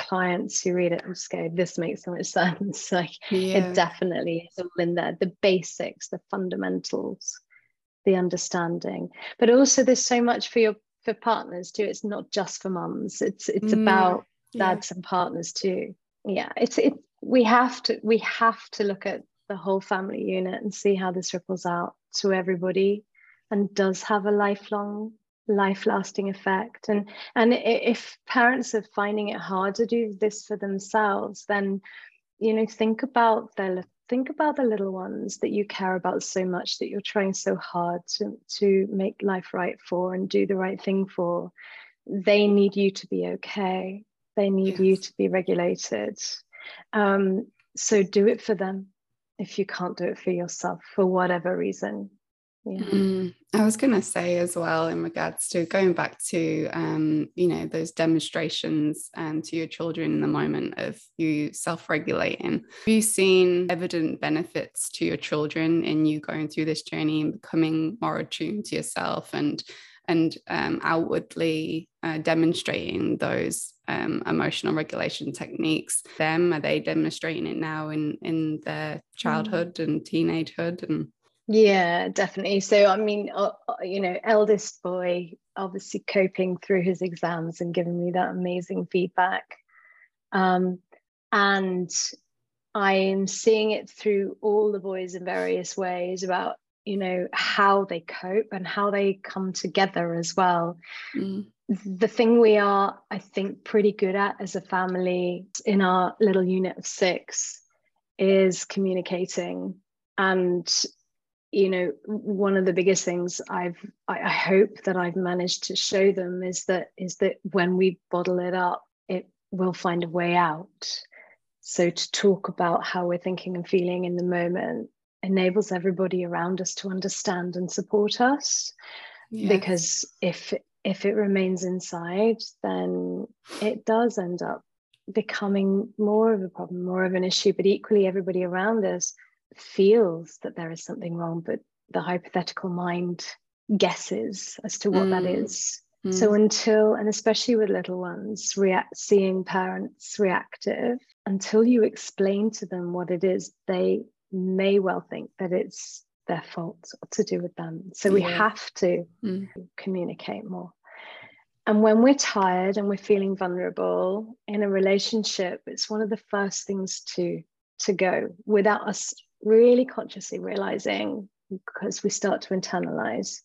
clients who read it and just go, "This makes so much [laughs] sense." Like yeah. it definitely is all in there. The basics, the fundamentals the understanding. But also there's so much for your for partners too. It's not just for mums. It's it's mm, about dads yeah. and partners too. Yeah it's it we have to we have to look at the whole family unit and see how this ripples out to everybody and does have a lifelong life lasting effect. And and if parents are finding it hard to do this for themselves then you know think about their think about the little ones that you care about so much that you're trying so hard to, to make life right for and do the right thing for. They need you to be okay. They need yes. you to be regulated. Um, so do it for them if you can't do it for yourself for whatever reason. Yeah. Mm, I was going to say as well, in regards to going back to, um, you know, those demonstrations and to your children in the moment of you self regulating. Have you seen evident benefits to your children in you going through this journey and becoming more attuned to yourself and and um, outwardly uh, demonstrating those um, emotional regulation techniques them are they demonstrating it now in in their mm. childhood mm. and teenagehood and yeah, definitely. So, I mean, uh, uh, you know, eldest boy obviously coping through his exams and giving me that amazing feedback. Um, and I'm seeing it through all the boys in various ways about, you know, how they cope and how they come together as well. Mm. The thing we are, I think, pretty good at as a family in our little unit of six is communicating and you know one of the biggest things i've I, hope that i've managed to show them is that is that when we bottle it up it will find a way out. So to talk about how we're thinking and feeling in the moment enables everybody around us to understand and support us. Yes. because if if it remains inside then it does end up becoming more of a problem more of an issue. But equally everybody around us feels that there is something wrong, but the hypothetical mind guesses as to what mm. that is. Mm. So until, and especially with little ones, react, seeing parents reactive, until you explain to them what it is, they may well think that it's their fault or to do with them. So we have to mm. communicate more. And when we're tired and we're feeling vulnerable in a relationship, it's one of the first things to to go without us really consciously realizing because we start to internalize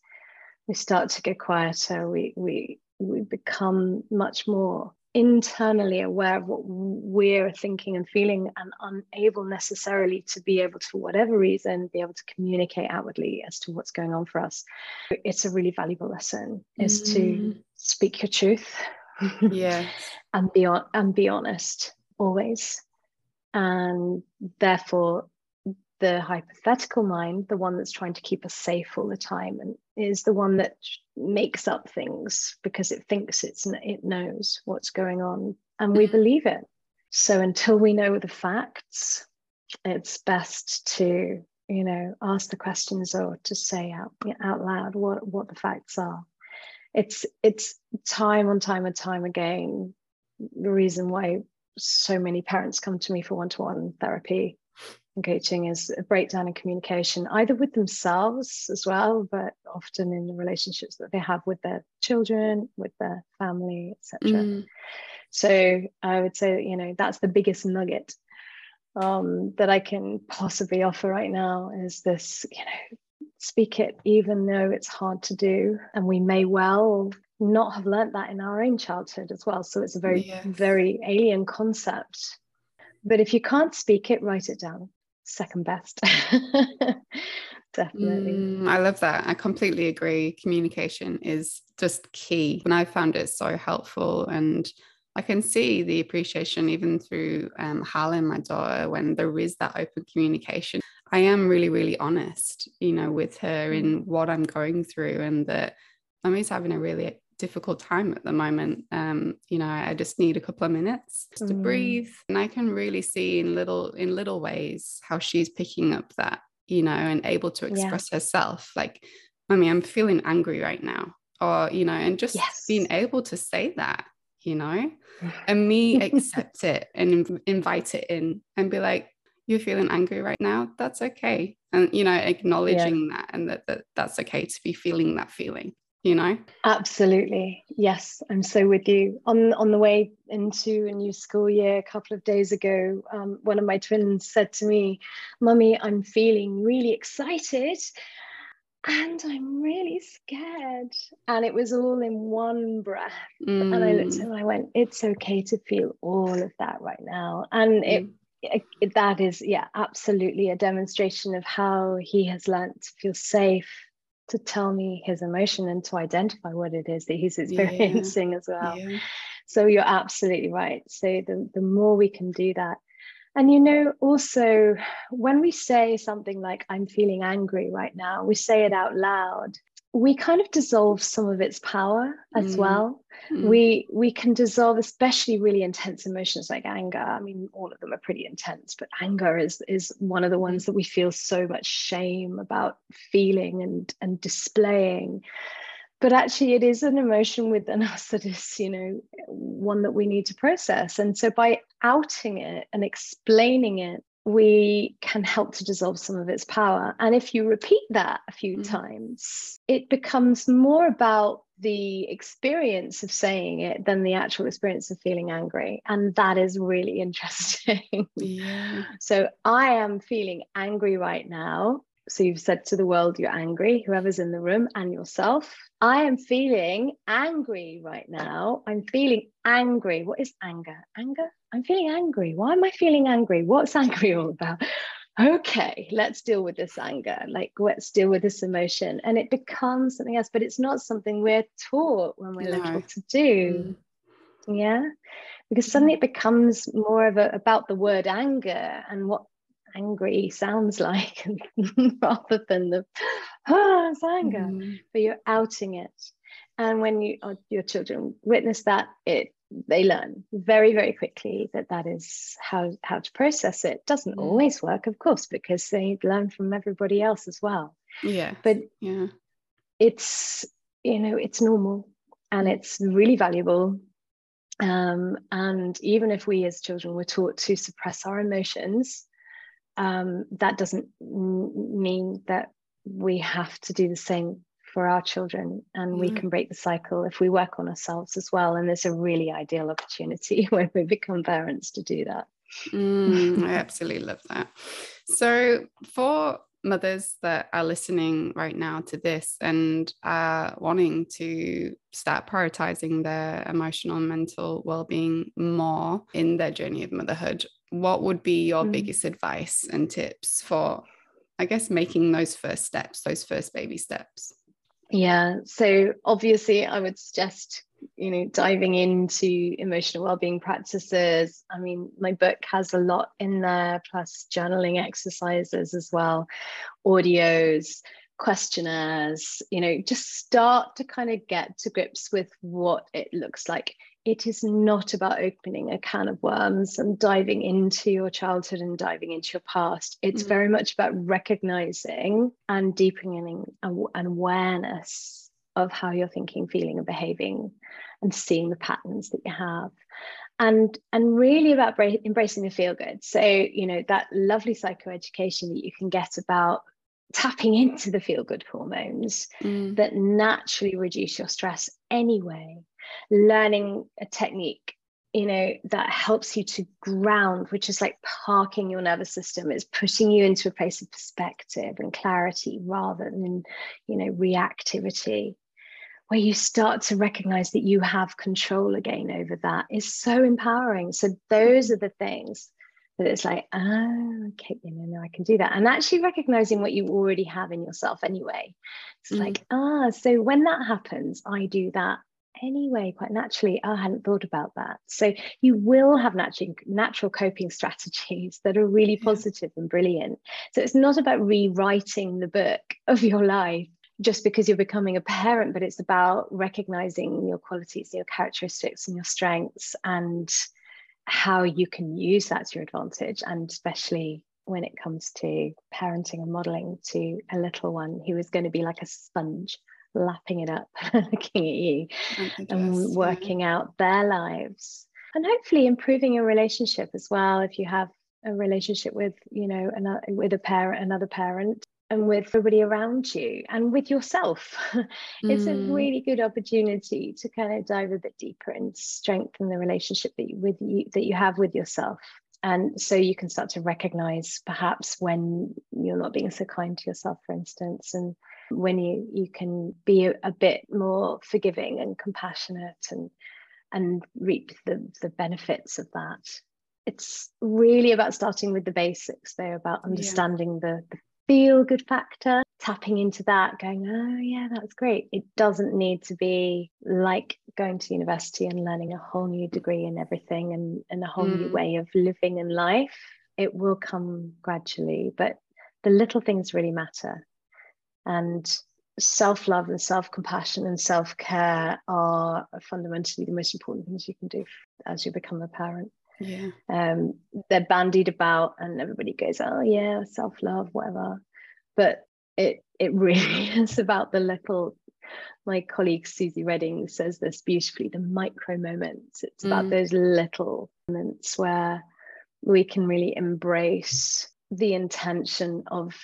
we start to get quieter we we we become much more internally aware of what we're thinking and feeling and unable necessarily to be able to for whatever reason be able to communicate outwardly as to what's going on for us. It's a really valuable lesson is mm. to speak your truth yeah [laughs] and be on and be honest always. And therefore the hypothetical mind, the one that's trying to keep us safe all the time, and is the one that makes up things because it thinks it's it knows what's going on, and we mm-hmm. believe it. So until we know the facts, it's best to you know ask the questions or to say out out loud what what the facts are. It's it's time on time and time again the reason why so many parents come to me for one-to-one therapy coaching is a breakdown in communication, either with themselves as well, but often in the relationships that they have with their children, with their family, etc. Mm. So I would say, you know, that's the biggest nugget um, that I can possibly offer right now is this, you know, speak it even though it's hard to do, and we may well not have learnt that in our own childhood as well. So it's a very, yes. very alien concept. But if you can't speak it, write it down second best. [laughs] Definitely. Mm, I love that. I completely agree. Communication is just key. And I found it so helpful. And I can see the appreciation even through um, Harlan, my daughter, when there is that open communication. I am really, really honest, you know, with her in mm. what I'm going through and that Mummy's having a really difficult time at the moment. Um, you know, I just need a couple of minutes mm. to breathe. And I can really see in little in little ways how she's picking up that, you know, and able to express yeah. herself. Like, Mommy, I'm feeling angry right now. Or, you know, and just yes. being able to say that, you know, [sighs] and me [laughs] accept it and invite it in and be like, you're feeling angry right now. That's okay. And, you know, acknowledging yeah. that and that, that that's okay to be feeling that feeling you know? Absolutely. Yes i'm so with you. On on the way into a new school year a couple of days ago um, one of my twins said to me mummy i'm feeling really excited and i'm really scared. And it was all in one breath. Mm. and i looked at him and i went it's okay to feel all of that right now. And it mm. It, that is yeah absolutely a demonstration of how he has learned to feel safe to tell me his emotion and to identify what it is that he's [laughs] experiencing yeah. as well. Yeah. So you're absolutely right. So the, the more we can do that. And you know, also when we say something like, I'm feeling angry right now, we say it out loud we kind of dissolve some of its power as mm. well mm. we we can dissolve especially really intense emotions like anger i mean all of them are pretty intense but anger is is one of the ones that we feel so much shame about feeling and and displaying but actually it is an emotion within [laughs] us that is you know one that we need to process and so by outing it and explaining it we can help to dissolve some of its power. And if you repeat that a few mm. times, it becomes more about the experience of saying it than the actual experience of feeling angry. And that is really [laughs] interesting. Yeah. so I am feeling angry right now. So you've said to the world you're angry, whoever's in the room, and yourself. I am feeling angry right now. I'm feeling angry. What is anger? Anger? I'm feeling angry. Why am I feeling angry? What's [laughs] angry all about? Okay, let's deal with this anger. Like, let's deal with this emotion. And it becomes something else, but it's not something we're taught when we're no. little to do. Mm. Yeah. Because suddenly it becomes more of a, about the word anger and what angry sounds [laughs] like [laughs] rather than the ah, it's anger. Mm. But you're outing it. And when you uh, your children witness that, it they learn very very quickly that that is how how to process it doesn't mm. always work of course because they learn from everybody else as well yeah but yeah it's you know it's normal and it's really valuable um, and even if we as children were taught to suppress our emotions um, that doesn't mean that we have to do the same for our children and mm. we can break the cycle if we work on ourselves as well. And there's a really ideal opportunity [laughs] when we become parents to do that. Mm, i absolutely love that. So for mothers that are listening right now to this and are wanting to start prioritizing their emotional and mental well-being more in their journey of motherhood what would be your mm. biggest advice and tips for i guess making those first steps those first baby steps yeah so obviously i would suggest you know diving into emotional well-being practices i mean my book has a lot in there plus journaling exercises as well audios questionnaires you know just start to kind of get to grips with what it looks like it is not about opening a can of worms and diving into your childhood and diving into your past. It's mm-hmm. very much about recognizing and deepening an awareness of how you're thinking, feeling, and behaving, and seeing the patterns that you have. And, and really about bra- embracing the feel good. So, you know, that lovely psychoeducation that you can get about tapping into the feel good hormones mm. that naturally reduce your stress anyway, learning a technique you know that helps you to ground which is like parking your nervous system it's putting you into a place of perspective and clarity rather than you know reactivity where you start to recognize that you have control again over that is so empowering. So those are the things that it's like, oh, okay, you know, I can do that. And actually recognizing what you already have in yourself anyway. It's mm. like, ah, so when that happens, I do that anyway, quite naturally. Oh, I hadn't thought about that. So you will have natural natural coping [laughs] strategies that are really positive and brilliant. So it's not about rewriting the book [laughs] of your life just because you're becoming a parent, but it's about recognizing your qualities, your characteristics, and your strengths, and how you can use that to your advantage. And especially when it comes to parenting and modeling to a little one who is going to be like a sponge, lapping it up, [laughs] looking at you, and working yeah. out their lives. And hopefully improving your relationship as well if you have a relationship with you know another with a parent another parent and with everybody around you and with yourself. [laughs] it's mm. a really good opportunity to kind of dive a bit deeper and strengthen the relationship that you, with you that you have with yourself. And so you can start to recognize perhaps when you're not being so kind to yourself, for instance, and when you you can be a, a bit more forgiving and compassionate and and reap the the benefits of that it's really about starting with the basics though about understanding yeah. the, the feel good factor, tapping into that, going, oh, yeah, that's great. It doesn't need to be like going to university and learning a whole new degree and everything and, and a whole mm. new way of living in life. It will come gradually, but the little things really matter. And self love and self compassion and self care are fundamentally the most important things you can do as you become a parent. Yeah. Um, they're bandied about and everybody goes, oh yeah, self-love, whatever. But it it really [laughs] is about the little my colleague Suzy Reading says this beautifully, the micro moments. It's mm. about those little moments where we can really embrace the intention of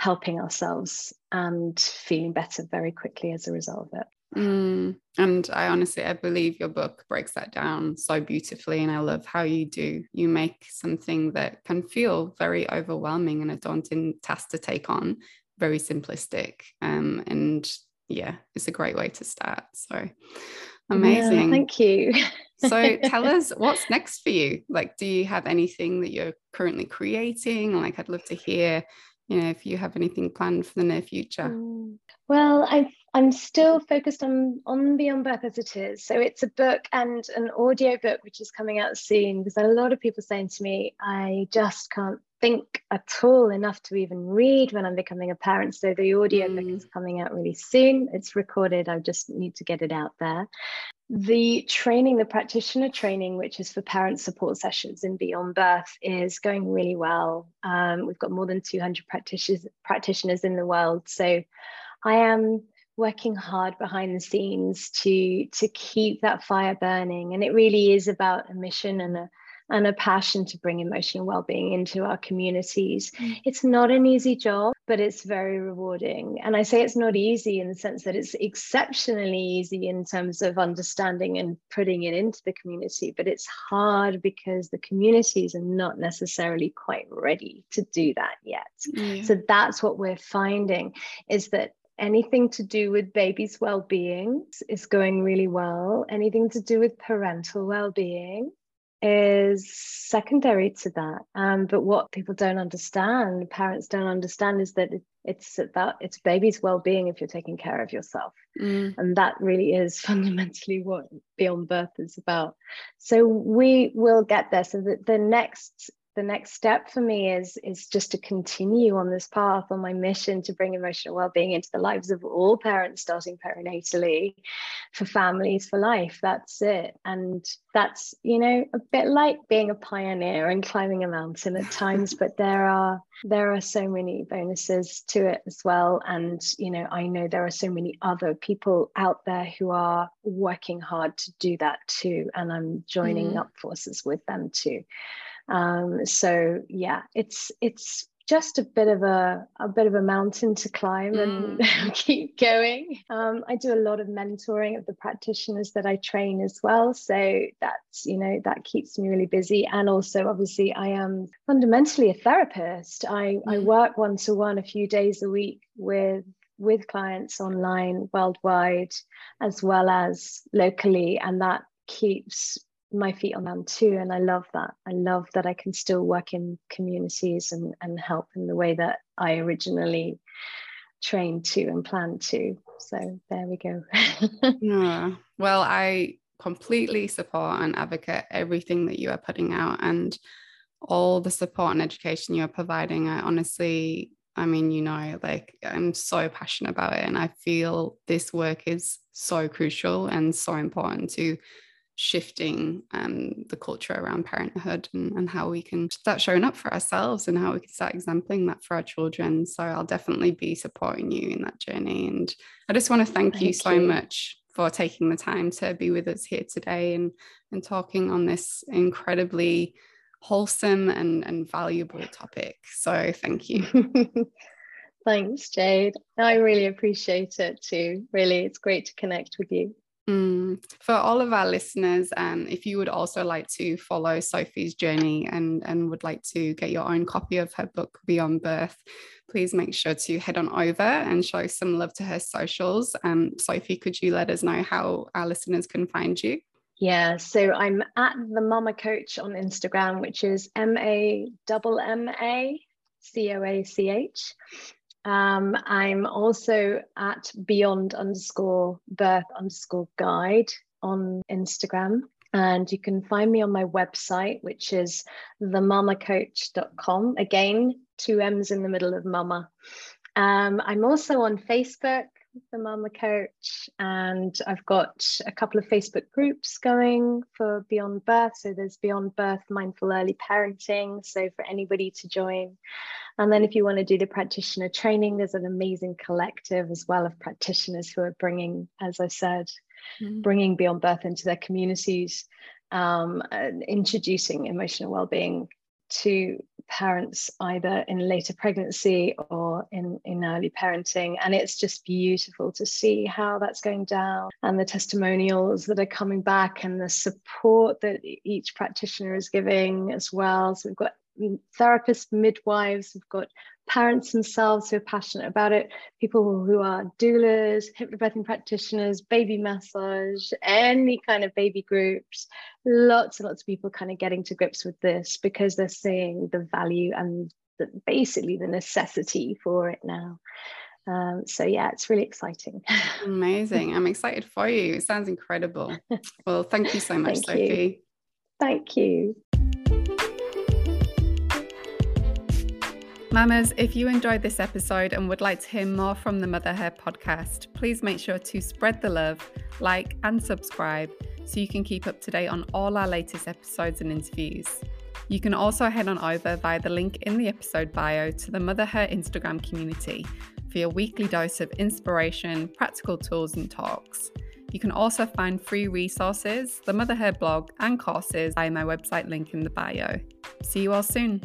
helping ourselves and feeling better very quickly as a result of it. Mm, and I honestly, I believe your book breaks that down so beautifully. And I love how you do. You make something that can feel very overwhelming and a daunting task to take on very simplistic. Um, and yeah, it's a great way to start. So amazing. Yeah, thank you. [laughs] so tell [laughs] us what's next for you. Like, do you have anything that you're currently creating? Like, I'd love to hear you know if you have anything planned for the near future mm. well i i'm still focused on on beyond birth as it is so it's a book and an audio book which is coming out soon because a lot of people saying to me i just can't think at all enough to even read when i'm becoming a parent so the audio mm. book is coming out really soon it's recorded i just need to get it out there the training, the practitioner training, which is for parent support sessions in Beyond Birth, is going really well. Um, we've got more than 200 practitioners, practitioners in the world. So I am working hard behind the scenes to, to keep that fire burning. And it really is about a mission and a, and a passion to bring emotional well-being into our communities. Mm. It's not an easy job, but it's very rewarding. And I say it's not easy in the sense that it's exceptionally easy in terms of understanding and putting it into the community, but it's hard because the communities are not necessarily quite ready to do that yet. Yeah. So that's what we're finding is that anything to do with baby's well-being is going really well anything to do with parental well-being is secondary to that. Um, but what people don't understand, parents don't understand, is that it, it's about it's baby's well-being if you're taking care of yourself, mm. and that really is [laughs] fundamentally what Beyond Birth is about. So we will get there. So that the next the next step for me is is just to continue on this path on my mission to bring emotional well-being into the lives of all parents starting perinatally for families for life. That's it. And that's you know a bit like being a pioneer and climbing a mountain at times but there are there are so many bonuses to it as well. And you know i know there are so many other people out there who are working hard to do that too. And i'm joining mm. up forces with them too um, so yeah, it's it's just a bit of a a bit of a mountain to climb and mm. [laughs] keep going. Um, I do a lot of mentoring of the practitioners that I train as well, so that's you know that keeps me really busy. And also, obviously, I am fundamentally a therapist. I mm. I work one to one a few days a week with with clients online worldwide as well as locally and that keeps my feet on them too and i love that. I love that i can still work in communities and, and help in the way that i originally trained to and planned to. So there we go. [laughs] Yeah. well i completely support and advocate everything that you are putting out and all the support and education you're providing. I honestly i mean you know like i'm so passionate about it and i feel this work is so crucial and so important to shifting um, the culture around parenthood and, and, how we can start showing up for ourselves and how we can start exempling that for our children. So I'll definitely be supporting you in that journey. And I just want to thank, thank you so you. much for taking the time to be with us here today and, and talking on this incredibly wholesome and, and valuable topic. So thank you. [laughs] Thanks, Jade. I really appreciate it too. Really, it's great to connect with you. Mm. For all of our listeners, um, if you would also like to follow Sophie's journey and, and would like to get your own copy of her book, Beyond Birth, please make sure to head on over and show some love to her socials. Um, Sophie, could you let us know how our listeners can find you? Yeah, so I'm at the Mama Coach on Instagram, which is M A M M A C O A C H. Um, I'm also at beyond underscore birth underscore guide on Instagram. And you can find me on my website, which is themamacoach.com. Again, two M's in the middle of mama. Um, I'm also on Facebook, the Mama Coach, and I've got a couple of Facebook groups going for Beyond Birth. So there's Beyond Birth Mindful Early Parenting. So for anybody to join. And then if you want to do the practitioner training, there's an amazing collective as well of practitioners who are bringing, as I said, mm-hmm. bringing Beyond Birth into their communities, um, introducing emotional well-being to parents either in later pregnancy or in, in early parenting. And it's just beautiful to see how that's going down and the testimonials that are coming back and the support that each practitioner is giving as well. So we've got mm, therapists, midwives, we've got parents themselves who are passionate about it, people who are doulas, hypnobirthing practitioners, baby massage, any kind of baby groups, lots and lots of people kind of getting to grips with this because they're seeing the value and the, basically the necessity for it now. Um, so yeah, it's really exciting. [laughs] Amazing. I'm excited for you. It sounds incredible. [laughs] Well, thank you so much, thank Sophie. You. Thank you. Mamas, if you enjoyed this episode and would like to hear more from the Mother Her podcast, please make sure to spread the love, like, and subscribe so you can keep up to date on all our latest episodes and interviews. You can also head on over via the link in the episode bio to the Mother Her Instagram community for your weekly dose of inspiration, practical tools, and talks. You can also find free resources, the Motherhood blog, and courses via my website link in the bio. See you all soon.